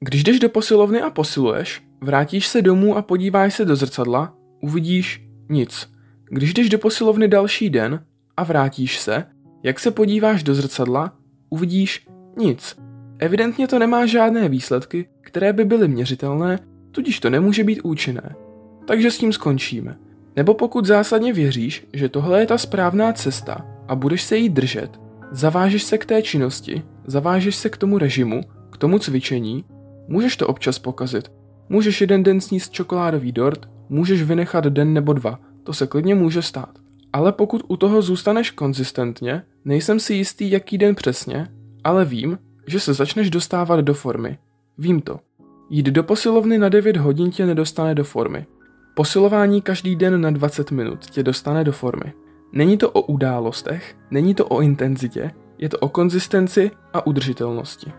Když jdeš do posilovny a posiluješ, vrátíš se domů a podíváš se do zrcadla, uvidíš nic. Když jdeš do posilovny další den a vrátíš se, jak se podíváš do zrcadla, uvidíš nic. Evidentně to nemá žádné výsledky, které by byly měřitelné, tudíž to nemůže být účinné. Takže s tím skončíme. Nebo pokud zásadně věříš, že tohle je ta správná cesta a budeš se jí držet, zavážeš se k té činnosti, zavážeš se k tomu režimu, k tomu cvičení, můžeš to občas pokazit. Můžeš jeden den sníst čokoládový dort, můžeš vynechat den nebo dva, to se klidně může stát. Ale pokud u toho zůstaneš konzistentně, nejsem si jistý, jaký den přesně, ale vím, že se začneš dostávat do formy. Vím to. Jít do posilovny na 9 hodin tě nedostane do formy. Posilování každý den na 20 minut tě dostane do formy. Není to o událostech, není to o intenzitě, je to o konzistenci a udržitelnosti.